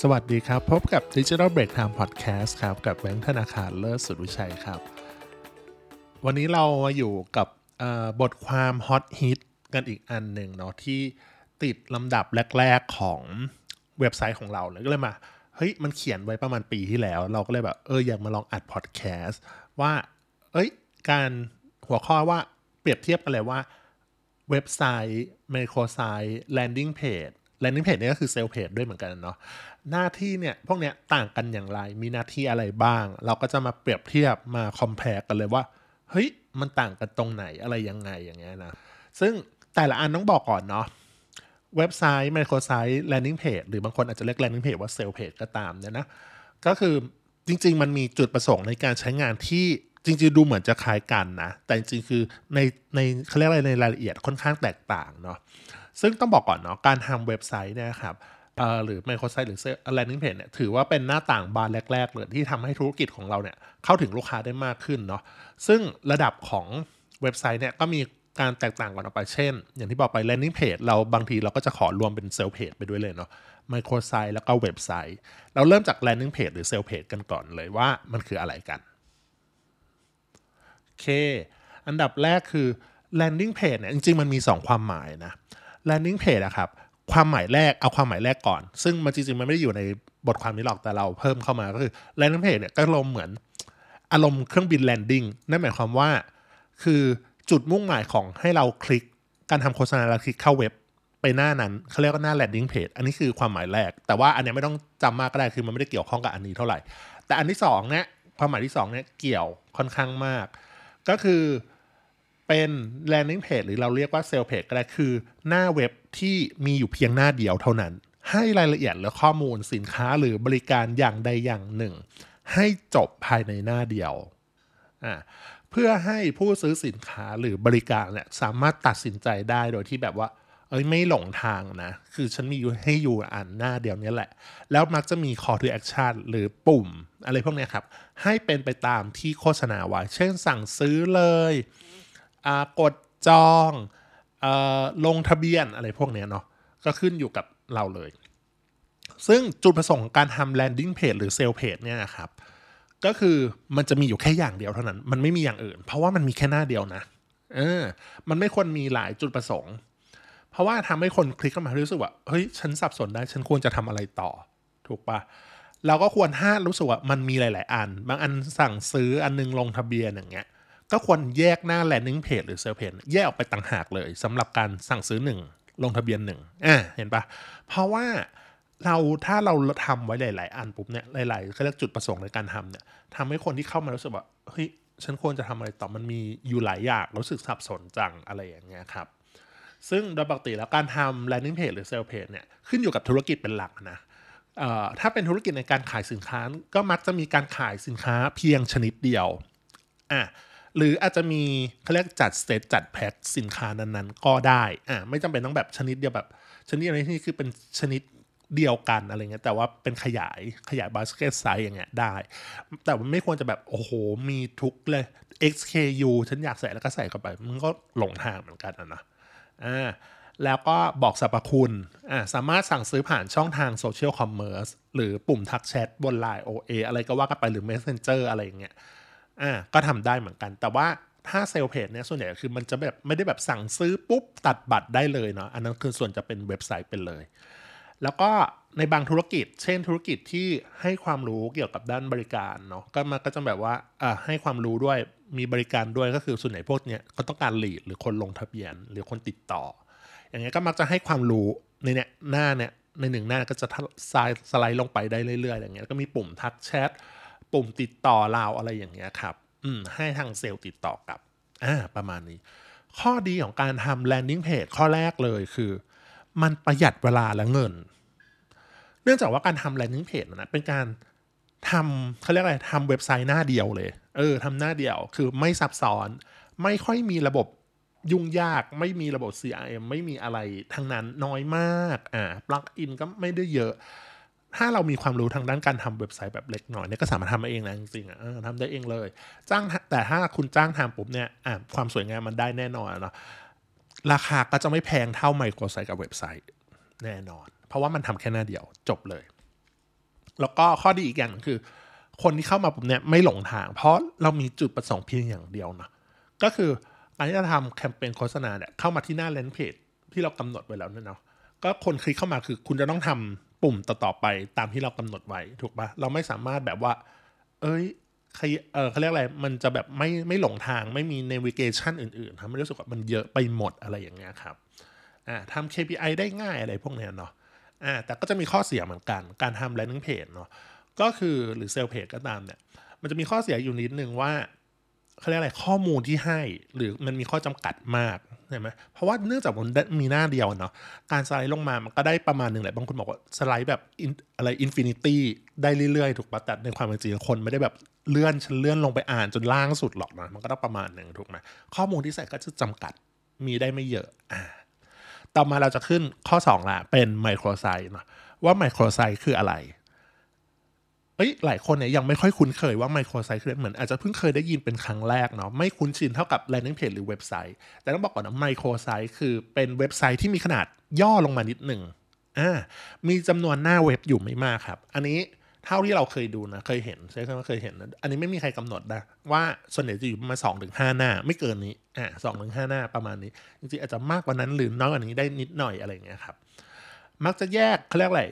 สวัสดีครับ พบกับ Digital Break Time Podcast ครับ กับแบงค์ธนาคารเลิศสุดวิชัยครับ วันนี้เรามาอยู่กับบทความฮอตฮิตกันอีกอันหนึ่งเนาะที่ติดลำดับแรก ๆ ของเว็บไซต์ของเราเลยก็เลยมาเฮ้ยมันเขียนไว้ประมาณปีที่แล้ว เราก็เลยแบบเอออยากมาลองอัดพอดแคสต์ว่าเอ้ยการหัวข้อว่าเปรียบเทียบกันเลยว่าเว็บไซต์ microsite landing page landing page นี่ก็คือ sale page ด้วยเหมือนกันเนาะ หน้าที่เนี่ยพวกเนี้ยต่างกันอย่างไร มีหน้าที่อะไรบ้าง เราก็จะมาเปรียบเทียบมา compare กันเลยว่าเฮ้ยมันต่างกันตรงไหนอะไรยังไงอย่างเงี้ยนะซึ่งแต่ละอันต้องบอกก่อนเนาะเว็บไซต์ microsite landing page หรือบางคนอาจจะเรียก landing page ว่า sale page ก็ตามเนี่ยนะก็คือจริง ๆ มันมีจุดประสงค์ในการใช้งานที่จริงๆดูเหมือนจะคล้ายกันนะ แต่จริงๆคือในในเขาเรียกอะไรในรายละเอียดค่อนข้างแตกต่างเนาะซึ่งต้องบอกก่อนเนาะการทำเว็บไซต์เนี่ยครับ หรือ microsite หรือ landing page เนี่ยถือว่าเป็นหน้าต่างบานแรก ๆ เลยที่ทำให้ธุรกิจของเราเนี่ยเข้าถึงลูกค้าได้มากขึ้นเนาะซึ่งระดับของเว็บไซต์เนี่ยก็มีการแตกต่างกันออกไปเช่น อย่างที่บอกไป landing page เราบางทีเราก็จะขอรวมเป็น sale page ไปด้วยเลยเนาะ microsite แล้วก็เว็บไซต์ เราเริ่มจาก landing page หรือ sale page กันก่อนเลยว่ามันคืออะไรกัน โอเค อันดับแรกคือ landing page เนี่ยจริงๆ มันมี 2 ความหมายนะ landing page อะครับ ความหมายแรกเอาความหมายแรกก่อน ซึ่งมันจริงๆมันไม่ได้อยู่ในบทความนี้หรอกแต่เราเพิ่มเข้ามาก็คือ landing page เนี่ยก็ลมเหมือนอารมณ์เครื่องบิน landing นั่นหมายความว่า คือจุดมุ่งหมายของให้เราคลิกการทำโฆษณาแล้วคลิกเข้าเว็บไปหน้านั้นเขาเรียกว่าหน้า landing page อันนี้คือความหมายแรก แต่ว่าอันนี้ไม่ต้องจำมากก็ได้คือมันไม่ได้เกี่ยวข้องกับอันนี้เท่าไหร่ แต่อันที่2เนี่ยความหมายที่2เนี่ยเกี่ยวค่อนข้างมาก ก็คือ เป็น landing page หรือเราเรียกว่า sales page ก็ได้คือหน้าเว็บที่มีอยู่เพียงหน้าเดียวเท่านั้น ให้รายละเอียดและข้อมูลสินค้าหรือบริการอย่างใดอย่างหนึ่ง ให้จบภายในหน้าเดียวอ่าเพื่อให้ผู้ซื้อสินค้าหรือบริการเนี่ยสามารถตัดสินใจได้โดยที่แบบว่า เอ้ยไม่หลงทางนะ คือฉันมีอยู่ให้อยู่อ่านหน้าเดียวนี้แหละ แล้วมักจะมี call to action หรือปุ่ม อะไรพวกนี้ครับ ให้เป็นไปตามที่โฆษณาไว้ เช่นสั่งซื้อเลย กดจองอลงทะเบียนอะไรพวกนี้เนาะก็ขึ้นอยู่กับเราเลย ซึ่งจุดประสงค์ของการทำ landing page หรือ sale page เนี่ยครับ ก็คือมันจะมีอยู่แค่อย่างเดียวเท่านั้น มันไม่มีอย่างอื่น เพราะว่ามันมีแค่หน้าเดียวนะเออมันไม่ควรมีหลายจุดประสงค์ เพราะว่าทำให้คนคลิกเข้ามารู้สึกว่าเฮ้ยฉันสับสนได้ฉันควรจะทำอะไรต่อ ถูกปะเราก็ควรห้ารู้สึกว่ามันมีหลาย ๆ อัน บางอันสั่งซื้ออันนึงลงทะเบียนอย่างเงี้ย ก็ควรแยกหน้า landing page หรือ sales page แยกออกไปต่างหากเลยสำหรับการสั่งซื้อหนึ่งลงทะเบียนหนึ่งอ่าเห็นปะเพราะว่าเราถ้าเราทำไว้หลาย ๆ อันปุ๊บเนี่ยหลายๆเขาเรียกจุดประสงค์ในการทำเนี่ยทำให้คนที่เข้ามารู้สึกว่าเฮ้ยฉันควรจะทำอะไรต่อมันมีอยู่หลายอย่างรู้สึกสับสนจังอะไรอย่างเงี้ยครับ ซึ่งโดยปกติแล้วการทำ landing page หรือ sales page เนี่ยขึ้นอยู่กับธุรกิจเป็นหลักนะถ้าเป็นธุรกิจในการขายสินค้าก็มักจะมีการขายสินค้าเพียงชนิดเดียวอะ หรืออาจจะมีเขาเรียกจัดเซตจัดแพ็คสินค้านั้นๆ ก็ได้อะไม่จำเป็นต้องแบบชนิดเดียวแบบชนิดอะไรที่นี่คือเป็นชนิดเดียวกันอะไรเงี้ยแต่ว่าเป็นขยายขยาย basket size อย่างเงี้ยได้ แต่มันไม่ควรจะแบบ โอ้โห มีทุกเลย SKU ฉันอยากใส่แล้วก็ใส่เข้าไป มันก็หลงทางเหมือนกันนะอ่าแล้วก็บอกสรรพคุณอ่าสามารถสั่งซื้อผ่านช่องทาง social commerce หรือปุ่มทักแชทบน Line OA อะไรก็ว่ากันไปหรือ Messenger อะไรอย่างเงี้ย อ่าก็ทำได้เหมือนกัน แต่ว่าถ้า sale page เนี่ยส่วนใหญ่คือมันจะแบบไม่ได้แบบสั่งซื้อปุ๊บตัดบัตรได้เลยเนาะอันนั้นคือส่วนจะเป็นเว็บไซต์เป็นเลย แล้วก็ในบางธุรกิจ เช่นธุรกิจที่ให้ความรู้เกี่ยวกับด้านบริการเนาะก็มันก็จะแบบว่าอ่าให้ความรู้ด้วยมีบริการด้วยก็คือส่วนใหญ่พวกเนี้ยเขาต้องการหลีดหรือคนลงทะเบียน หรือคนติดต่อ อย่างเงี้ยก็มักจะให้ความรู้ในเนี้ยหน้าเนี้ยในหนึ่งหน้าก็จะสไลด์ลงไปได้เรื่อยๆอย่างเงี้ยก็มีปุ่มทักแชท ปุ่มติดต่อเราอะไรอย่างเงี้ยครับ อืมให้ทางเซลล์ติดต่อกับอ่าประมาณนี้ ข้อดีของการทำ landing page ข้อแรกเลยคือ มันประหยัดเวลาและเงิน เนื่องจากว่าการทำ landing page นะเป็นการทำเขาเรียกอะไรทำเว็บไซต์หน้าเดียวเลย เออทำหน้าเดียวคือไม่ซับซ้อน ไม่ค่อยมีระบบยุ่งยากไม่มีระบบ CRM ไม่มีอะไรทั้งนั้นน้อยมาก อ่า ปลั๊กอินก็ไม่ได้เยอะ ถ้าเรามีความรู้ทางด้านการทำเว็บไซต์แบบเล็กหน่อยเนี่ยก็สามารถทำเองนะจริงๆอะทำได้เองเลย จ้างแต่ถ้าคุณจ้างทำปุ๊บเนี่ยอ่าความสวยงามมันได้แน่นอนเนาะราคาก็จะไม่แพงเท่าไมโครไซต์กับเว็บไซต์แน่นอน เพราะว่ามันทำแค่หน้าเดียวจบเลย แล้วก็ข้อดีอีกอย่างคือ คนที่เข้ามาปุ๊บเนี่ยไม่หลงทาง เพราะเรามีจุดประสงค์เพียงอย่างเดียวนะก็คือการที่จะทำแคมเปญโฆษณาเนี่ยเข้ามาที่หน้าแลนด์เพจที่เรากำหนดไว้แล้วเนี่ยเนาะก็คนคลิกเข้ามาคือคุณจะต้องทำ ปุ่มต่อๆไปตามที่เรากำหนดไว้ถูกปะเราไม่สามารถแบบว่า เอ้ยเออเขาเรียกอะไรมันจะแบบไม่ไม่หลงทางไม่มี navigation อื่นๆทำให้รู้สึกว่ามันเยอะไปหมดอะไรอย่างเงี้ยครับอ่าทำ KPI ได้ง่ายอะไรพวกเนี้ยเนาะอ่าแต่ก็จะมีข้อเสียเหมือนกัน การทำ landing page เนาะก็คือหรือ sales page ก็ตามเนี่ย มันจะมีข้อเสียอยู่นิดนึงว่า เขาเรียกอะไรข้อมูลที่ให้หรือมันมีข้อจำกัดมากใช่ไหมเพราะว่าเนื่องจากมันมีหน้าเดียวเนาะการสไลด์ลงมามันก็ได้ประมาณหนึ่งแหละบางคนบอกว่าสไลด์แบบอะไร infinity ได้เรื่อยๆ ถูกปะแต่ในความเป็นจริงคนไม่ได้แบบเลื่อนฉันเลื่อนลงไปอ่านจนล่างสุดหรอกนะมันก็ต้องประมาณหนึ่งถูกไหมข้อมูลที่ใส่ก็จะจำกัดมีได้ไม่เยอะอ่าต่อมาเราจะขึ้นข้อ2ละเป็นไมโครไซต์เนาะว่าไมโครไซต์คืออะไร เอ้ยหลายคนเนี่ยยังไม่ค่อยคุ้นเคยว่าไมโครไซต์คือเหมือนอาจจะเพิ่งเคยได้ยินเป็นครั้งแรกเนาะไม่คุ้นชินเท่ากับ landing page หรือเว็บไซต์ แต่ต้องบอกก่อนนะไมโครไซต์คือเป็นเว็บไซต์ที่มีขนาดย่อลงมานิดหนึ่งอ่ามีจำนวนหน้าเว็บอยู่ไม่มากครับ อันนี้เท่าที่เราเคยดูนะ เคยเห็นใช่ไหมเคยเห็นนะอันนี้ไม่มีใครกำหนดนะว่าส่วนใหญ่จะอยู่ประมาณสองถึงห้าหน้า ไม่เกินนี้อ่าสองถึงห้าหน้าประมาณนี้จริงๆอาจจะมากกว่านั้นหรือน้อยกว่านี้ได้นิดหน่อยอะไรเงี้ยครับ มักจะแยกเขาเรียกอะไร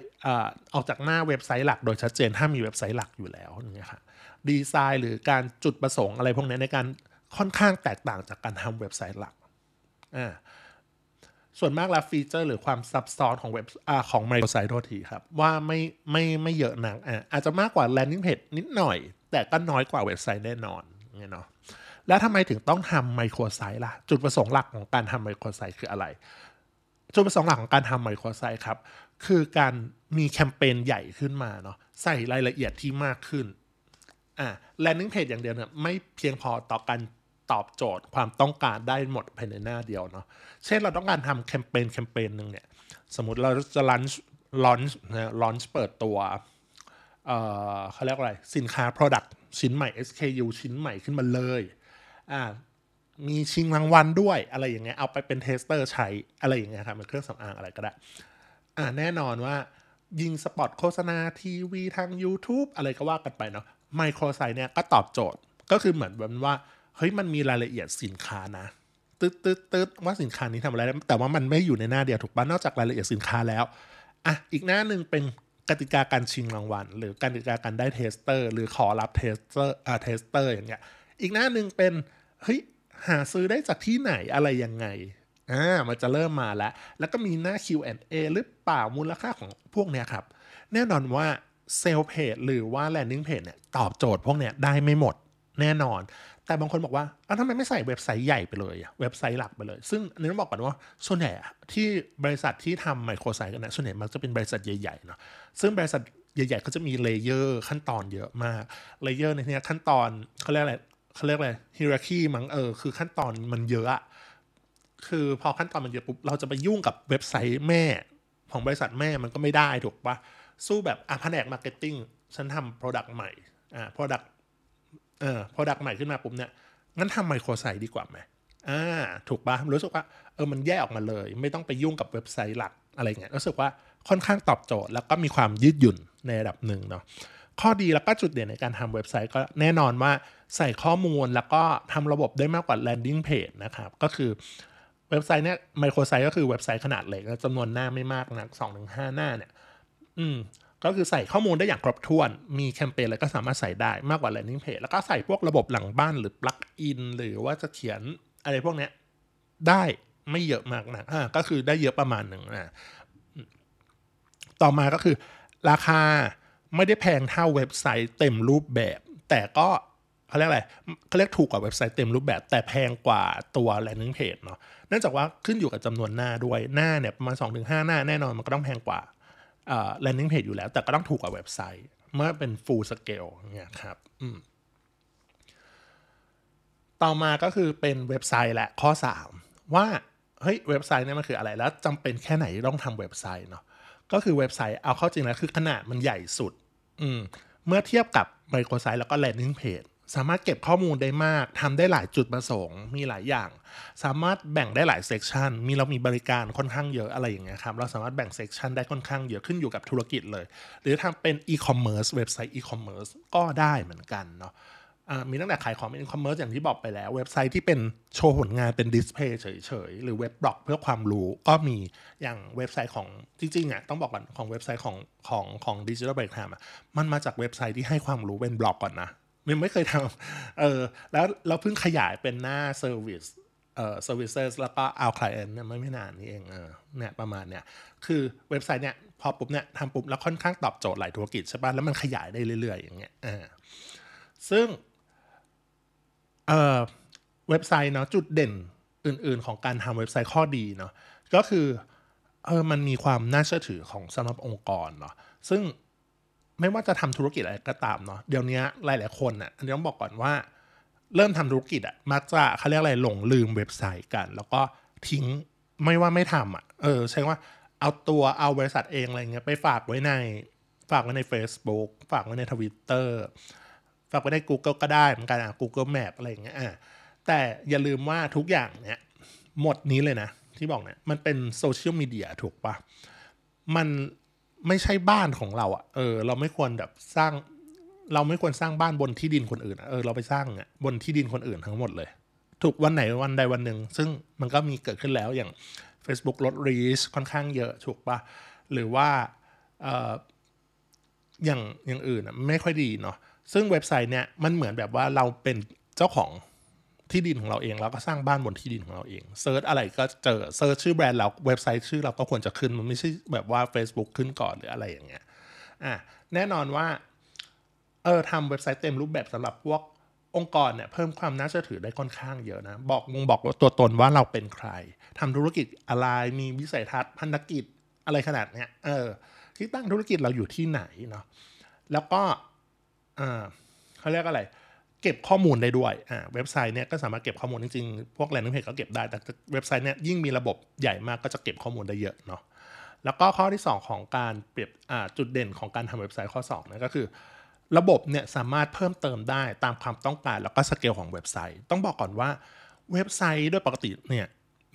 ออกจากหน้าเว็บไซต์หลักโดยชัดเจนถ้ามีเว็บไซต์หลักอยู่แล้วอย่างเงี้ยค่ะดีไซน์หรือการจุดประสงค์อะไรพวกนี้ในการค่อนข้างแตกต่างจากการทำเว็บไซต์หลักอ่าส่วนมากแล้ว feature หรือความซับซ้อนของเว็บอของ microsite โทษทีครับ ว่าไม่ไม่ไม่เยอะนักอ่าอาจจะมากกว่า landing page นิดหน่อย แต่ก็น้อยกว่าเว็บไซต์แน่นอนเงี้ยเนาะแล้วทำไมถึงต้องทำไมโครไซต์ล่ะ จุดประสงค์หลักของการทำไมโครไซต์คืออะไร จุดประสงค์หลักของการทำไมโครไซต์ครับ คือการมีแคมเปญใหญ่ขึ้นมาเนาะใส่รายละเอียดที่มากขึ้นอ่า landing page อย่างเดียวเนี่ยไม่เพียงพอต่อการตอบโจทย์ความต้องการได้หมดภายในหน้าเดียวเนาะเช่นเราต้องการทำแคมเปญแคมเปญหนึ่งเนี่ยสมมติเราจะ launch launch นะ launch เปิดตัวเอ่อเขาเรียกว่าอะไร สินค้า Product ชิ้นใหม่ SKU ชิ้นใหม่ขึ้นมาเลยอ่า มีชิงรางวัลด้วยอะไรอย่างเงี้ยเอาไปเป็น tester ใช้อะไรอย่างเงี้ยครับเป็นเครื่องสำอางอะไรก็ได้ อ่าแน่นอนว่ายิง spot โฆษณาทีวีทาง YouTube อะไรก็ว่ากันไปเนาะ microsite เนี่ยก็ตอบโจทย์ก็คือเหมือนแบบว่า เฮ้ยมันมีรายละเอียดสินค้านะตึ๊ดตึ๊ดตึ๊ดว่าสินค้านี้ทำอะไร แต่ว่ามันไม่อยู่ในหน้าเดียวถูกปะนอกจากรายละเอียดสินค้าแล้วอะอีกหน้าหนึ่งเป็นกติกาการชิงรางวัล หรือกติกาการได้ tester หรือขอรับ tester อ่า tester อย่างเงี้ยอีกหน้าหนึ่งเป็นเฮ้ย หาซื้อได้จากที่ไหนอะไรยังไงอ่ามันจะเริ่มมาแล้ว แล้วก็มีหน้า Q&A หรือเปล่ามูลค่าของพวกเนี้ยครับ แน่นอนว่า sale page หรือว่า landing page เนี่ยตอบโจทย์พวกเนี้ยได้ไม่หมดแน่นอน แต่บางคนบอกว่าอ้าวทำไมไม่ใส่เว็บไซต์ใหญ่ไปเลยอะเว็บไซต์หลักไปเลย ซึ่งอันนี้ต้องบอกก่อนว่า ส่วนใหญ่ที่บริษัทที่ทำ microsite กันนะส่วนใหญ่มักจะเป็นบริษัทใหญ่ๆเนาะ ซึ่งบริษัทใหญ่ๆก็จะมี layer ขั้นตอนเยอะมาก layer ในที่นี้ขั้นตอนเขาเรียกอะไร เขาเรียกอะไร hierarchy มั้งเออคือขั้นตอนมันเยอะอะคือพอขั้นตอนมันเยอะปุ๊บเราจะไปยุ่งกับเว็บไซต์แม่ของบริษัทแม่มันก็ไม่ได้ถูกปะสู้แบบอะแผนก marketing ฉันทำ product ใหม่อ่า product เอ่อ product ใหม่ขึ้นมาปุ๊บเนี่ยงั้นทำ microsite ดีกว่าไหมอ่าถูกปะรู้สึกว่าเออมันแยกออกมาเลย ไม่ต้องไปยุ่งกับเว็บไซต์หลักอะไรเงี้ยรู้สึกว่าค่อนข้างตอบโจทย์ แล้วก็มีความยืดหยุ่นในระดับหนึ่งเนาะข้อดีแล้วก็จุดเด่นในการทำเว็บไซต์ก็แน่นอนว่า ใส่ข้อมูลแล้วก็ทำระบบได้มากกว่า landing page นะครับ ก็คือเว็บไซต์เนี่ย microsite ก็คือเว็บไซต์ขนาดเล็กจำนวนหน้าไม่มากนักสองถึงห้าหน้าเนี่ย อืมก็คือใส่ข้อมูลได้อย่างครบถ้วน มีแคมเปญอะไรก็สามารถใส่ได้มากกว่า landing page แล้วก็ใส่พวกระบบหลังบ้านหรือปลั๊กอินหรือว่าจะเขียนอะไรพวกเนี้ยได้ไม่เยอะมากนะอ่าก็คือได้เยอะประมาณหนึ่งนะต่อมาก็คือ ราคาไม่ได้แพงเท่าเว็บไซต์เต็มรูปแบบ แต่ก็ เขาเรียกอะไรเขาเรียกถูกกว่าเว็บไซต์เต็มรูปแบบ แต่แพงกว่าตัว landing page เนาะเนื่องจากว่าขึ้นอยู่กับจำนวนหน้าด้วยหน้าเนี่ยประมาณ2-5หน้าแน่นอนมันก็ต้องแพงกว่าเอ่อ landing page อยู่แล้ว แต่ก็ต้องถูกกว่าเว็บไซต์ เมื่อเป็น full scale เนี่ยครับอืมต่อมาก็คือเป็นเว็บไซต์แหละข้อ 3 ว่าเฮ้ยเว็บไซต์เนี่ยมันคืออะไรแล้วจำเป็นแค่ไหนต้องทำเว็บไซต์เนาะก็คือเว็บไซต์เอาเข้าจริงแล้วคือขนาดมันใหญ่สุด อืมเมื่อเทียบกับไมโครไซต์แล้วก็ landing page สามารถเก็บข้อมูลได้มากทำได้หลายจุดประสงค์ มีหลายอย่าง สามารถแบ่งได้หลาย section มีเรามีบริการค่อนข้างเยอะอะไรอย่างเงี้ยครับ เราสามารถแบ่ง section ได้ค่อนข้างเยอะขึ้นอยู่กับธุรกิจเลย หรือทำเป็นอีคอมเมิร์ซเว็บไซต์อีคอมเมิร์ซก็ได้เหมือนกันเนาะมีตั้งแต่ขายของเป็นอีคอมเมิร์ซอย่างที่บอกไปแล้ว เว็บไซต์ที่เป็นโชว์ผลงานเป็น display เฉยๆ หรือเว็บบล็อกเพื่อความรู้ก็มีอย่างเว็บไซต์ของจริงๆอะต้องบอกก่อนของเว็บไซต์ของของของ Digital Break Time มันมาจากเว็บไซต์ที่ให้ความรู้เป็นบล็อกก่อนนะ มันไม่เคยทำเออแล้วเราเพิ่งขยายเป็นหน้า service เอ่อ service แล้วก็เอา client เนี่ยไม่ไม่นานนี้เองเออเนี่ยประมาณเนี่ยคือเว็บไซต์เนี่ยพอปุ๊บเนี่ยทำปุ๊บแล้วค่อนข้างตอบโจทย์หลายธุรกิจใช่ป่ะแล้วมันขยายได้เรื่อยๆ อย่างเงี้ยอ่าซึ่งเอ่อเว็บไซต์เนาะจุดเด่นอื่นๆ ของการทำเว็บไซต์ข้อดีเนาะก็คือเออมันมีความน่าเชื่อถือของสำหรับองค์กรเนาะซึ่ง ไม่ว่าจะทำธุรกิจอะไรก็ตามเนาะเดี๋ยวนี้หลายๆคนอะอันนี้ต้องบอกก่อนว่า เริ่มทำธุรกิจอะมักจะเขาเรียกอะไรหลงลืมเว็บไซต์กัน แล้วก็ทิ้งไม่ว่าไม่ทำอะเออใช่ว่าเอาตัวเอาบริษัทเองอะไรเงี้ยไปฝากไว้ในฝากไว้ใน Facebook ฝากไว้ในทวิตเตอร์ฝากไว้ใน Google ก็ได้เหมือนกันอะ Google Map อะไรเงี้ยอะแต่อย่าลืมว่าทุกอย่างเนี้ยหมดนี้เลยนะ ที่บอกเนี่ยมันเป็นโซเชียลมีเดียถูกปะมัน ไม่ใช่บ้านของเราอะ่ะ เออ เราไม่ควรแบบสร้าง เราไม่ควรสร้างบ้านบนที่ดินคนอื่น เออ เราไปสร้างอะบนที่ดินคนอื่นทั้งหมดเลย ถูกวันไหนวันใดวันหนึ่ง ซึ่งมันก็มีเกิดขึ้นแล้วอย่าง Facebook ลดรีชค่อนข้างเยอะถูกปะหรือว่าเอออย่างอย่างอื่นไม่ค่อยดีเนาะซึ่งเว็บไซต์เนี่ยมันเหมือนแบบว่าเราเป็นเจ้าของ ที่ดินของเราเองแล้วก็สร้างบ้านบนที่ดินของเราเอง search อะไรก็เจอ search ชื่อแบรนด์เราเว็บไซต์ชื่อเราก็ควรจะขึ้นมันไม่ใช่แบบว่า Facebook ขึ้นก่อนหรืออะไรอย่างเงี้ยอะแน่นอนว่าเออทำเว็บไซต์เต็มรูปแบบสำหรับพวกองค์กรเนี่ยเพิ่มความน่าเชื่อถือได้ค่อนข้างเยอะนะ บอกมงบอกว่าตัวตนว่าเราเป็นใครทำธุรกิจอะไรมีวิสัยทัศน์พันธกิจอะไรขนาดเนี้ยเออที่ตั้งธุรกิจเราอยู่ที่ไหนเนาะแล้วก็อ่าเขาเรียกอะไร เก็บข้อมูลได้ด้วยอ่าเว็บไซต์เนี่ยก็สามารถเก็บข้อมูลจริงๆ พวก landing page ก็เก็บได้ แต่เว็บไซต์เนี่ยยิ่งมีระบบใหญ่มากก็จะเก็บข้อมูลได้เยอะเนาะ แล้วก็ข้อที่ 2 ของการเปรียบอ่าจุดเด่นของการทำเว็บไซต์ข้อ2นะก็คือ ระบบเนี่ยสามารถเพิ่มเติมได้ตามความต้องการแล้วก็สเกลของเว็บไซต์ ต้องบอกก่อนว่าเว็บไซต์ด้วยปกติเนี่ย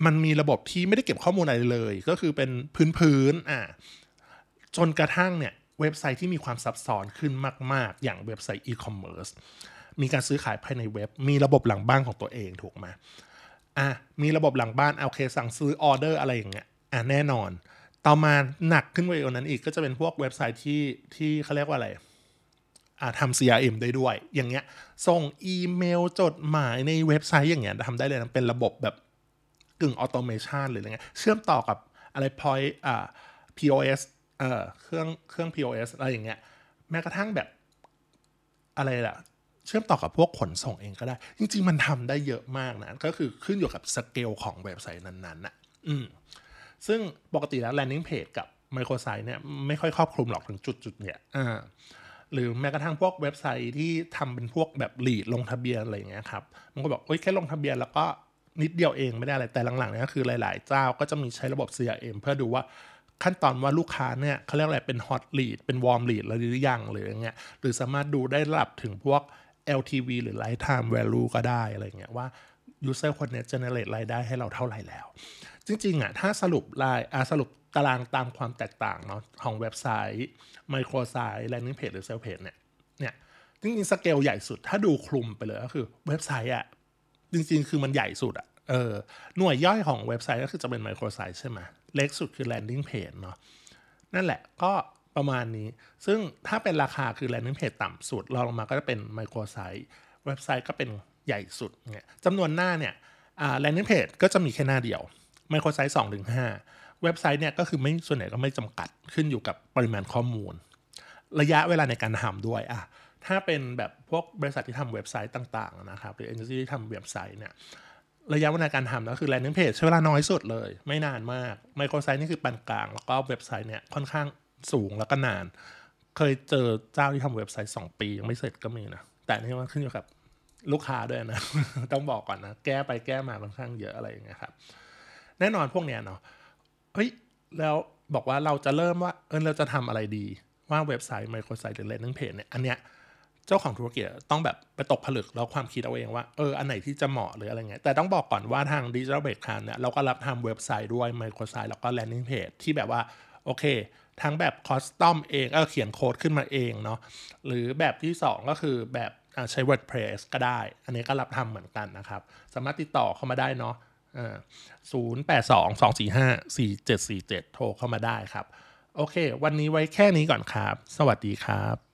มันมีระบบที่ไม่ได้เก็บข้อมูลอะไรเลย ก็คือเป็นพื้นๆอ่าจนกระทั่งเนี่ยเว็บไซต์ที่มีความซับซ้อนขึ้นมาก ๆ อย่างเว็บไซต์อีคอมเมิร์ซ มีการซื้อขายภายในเว็บ มีระบบหลังบ้านของตัวเองถูกไหมอะมีระบบหลังบ้านโอเคสั่งซื้อออเดอร์อะไรอย่างเงี้ยอะแน่นอน ต่อมาหนักขึ้นไปกว่านั้นอีกก็จะเป็นพวกเว็บไซต์ที่ที่เขาเรียกว่าอะไรอ่าทำ CRM ได้ด้วย อย่างเงี้ย ส่งอีเมลจดหมายในเว็บไซต์อย่างเงี้ยทำได้เลยนะเป็นระบบแบบกึ่ง automation หรืออะไรเงี้ยเชื่อมต่อกับอะไร point อ่า POS เอ่อเครื่องเครื่อง POS อะไรอย่างเงี้ยแม้กระทั่งแบบอะไรล่ะ เชื่อมต่อกับพวกขนส่งเองก็ได้ จริง ๆ มันทำได้เยอะมากนะ ก็คือขึ้นอยู่กับสเกลของเว็บไซต์นั้นๆนะอืมซึ่งปกติแล้ว landing page กับ microsite เนี่ยไม่ค่อยครอบคลุมหรอกถึงจุดจุดเนี่ยอ่าหรือแม้กระทั่งพวกเว็บไซต์ที่ทำเป็นพวกแบบ lead ลงทะเบียนอะไรเงี้ยครับมันก็บอกเอ้ยแค่ลงทะเบียนแล้วก็นิดเดียวเองไม่ได้อะไรแต่หลังๆเนี่ยก็คือหลายๆ เจ้าก็จะมีใช้ระบบ CRM เพื่อดูว่าขั้นตอนว่าลูกค้าเนี่ยเขาเรียกอะไรเป็น hot lead เป็น warm lead อะไรหรือยังหรืออย่างเงี้ยหรือสามารถดูได้ระดับถึงพวก LTV หรือ lifetime value ก็ได้อะไรเงี้ยว่า user คนนี้ generate รายได้ให้เราเท่าไหร่แล้ว จริงๆอะถ้าสรุปรายสรุปตารางตามความแตกต่างเนาะของเว็บไซต์ micro site landing page หรือ sales page เนี่ยเนี่ยจริงๆ สเกลใหญ่สุดถ้าดูคลุมไปเลยก็คือเว็บไซต์อะจริงๆ คือมันใหญ่สุดอะเออหน่วยย่อยของเว็บไซต์ก็คือจะเป็น micro site ใช่ไหมเล็กสุดคือ landing page เนาะนั่นแหละก็ ประมาณนี้ ซึ่งถ้าเป็นราคาคือ landing page ต่ำสุดรองลงมาก็จะเป็น micro site เว็บไซต์ก็เป็นใหญ่สุดเนี่ยจำนวนหน้าเนี่ย landing page ก็จะมีแค่หน้าเดียว micro site 2ถึง5เว็บไซต์เนี่ยก็คือไม่ส่วนใหญ่ก็ไม่จำกัดขึ้นอยู่กับปริมาณข้อมูล ระยะเวลาในการทำด้วยอะถ้าเป็นแบบพวกบริษัทที่ทำเว็บไซต์ต่างๆนะครับหรือเอ็นจีที่ทำเว็บไซต์เนี่ยระยะเวลาการทำก็คือ landing page ใช้เวลาน้อยสุดเลย ไม่นานมาก micro site นี่คือปานกลาง แล้วก็เว็บไซต์เนี่ยค่อนข้าง สูงแล้วก็นาน เคยเจอเจ้าที่ทำเว็บไซต์ 2 ปียังไม่เสร็จก็มีนะ แต่นี่มันขึ้นอยู่กับลูกค้าด้วยนะ ต้องบอกก่อนนะ แก้ไปแก้มาค่อนข้างเยอะอะไรอย่างเงี้ยครับ แน่นอนพวกเนี้ยเนาะเฮ้ย แล้วบอกว่าเราจะเริ่มว่า เออเราจะทำอะไรดี ว่าเว็บไซต์ไมโครไซต์หรือ landing page เนี่ย อันเนี้ยเจ้าของธุรกิจต้องแบบไปตกผลึกแล้วความคิดเอาเองว่าเอออันไหนที่จะเหมาะหรืออะไรเงี้ยแต่ต้องบอกก่อนว่าทาง Digital b r e a k เนี่ยเราก็รับทำเว็บไซต์ด้วย Microsoft แล้วก็ Landing Page ที่แบบว่า โอเค ทั้งแบบคอสตอมเองก็เขียนโค้ดขึ้นมาเองเนาะหรือแบบที่ 2 ก็คือแบบใช้ WordPress ก็ได้ อันนี้ก็รับทำเหมือนกันนะครับ สามารถติดต่อเข้ามาได้เนาะศูนย์แปดสองสองสี่ห้าสี่เจ็ดสี่เจ็ดโทรเข้ามาได้ครับ โอเค วันนี้ไว้แค่นี้ก่อนครับ สวัสดีครับ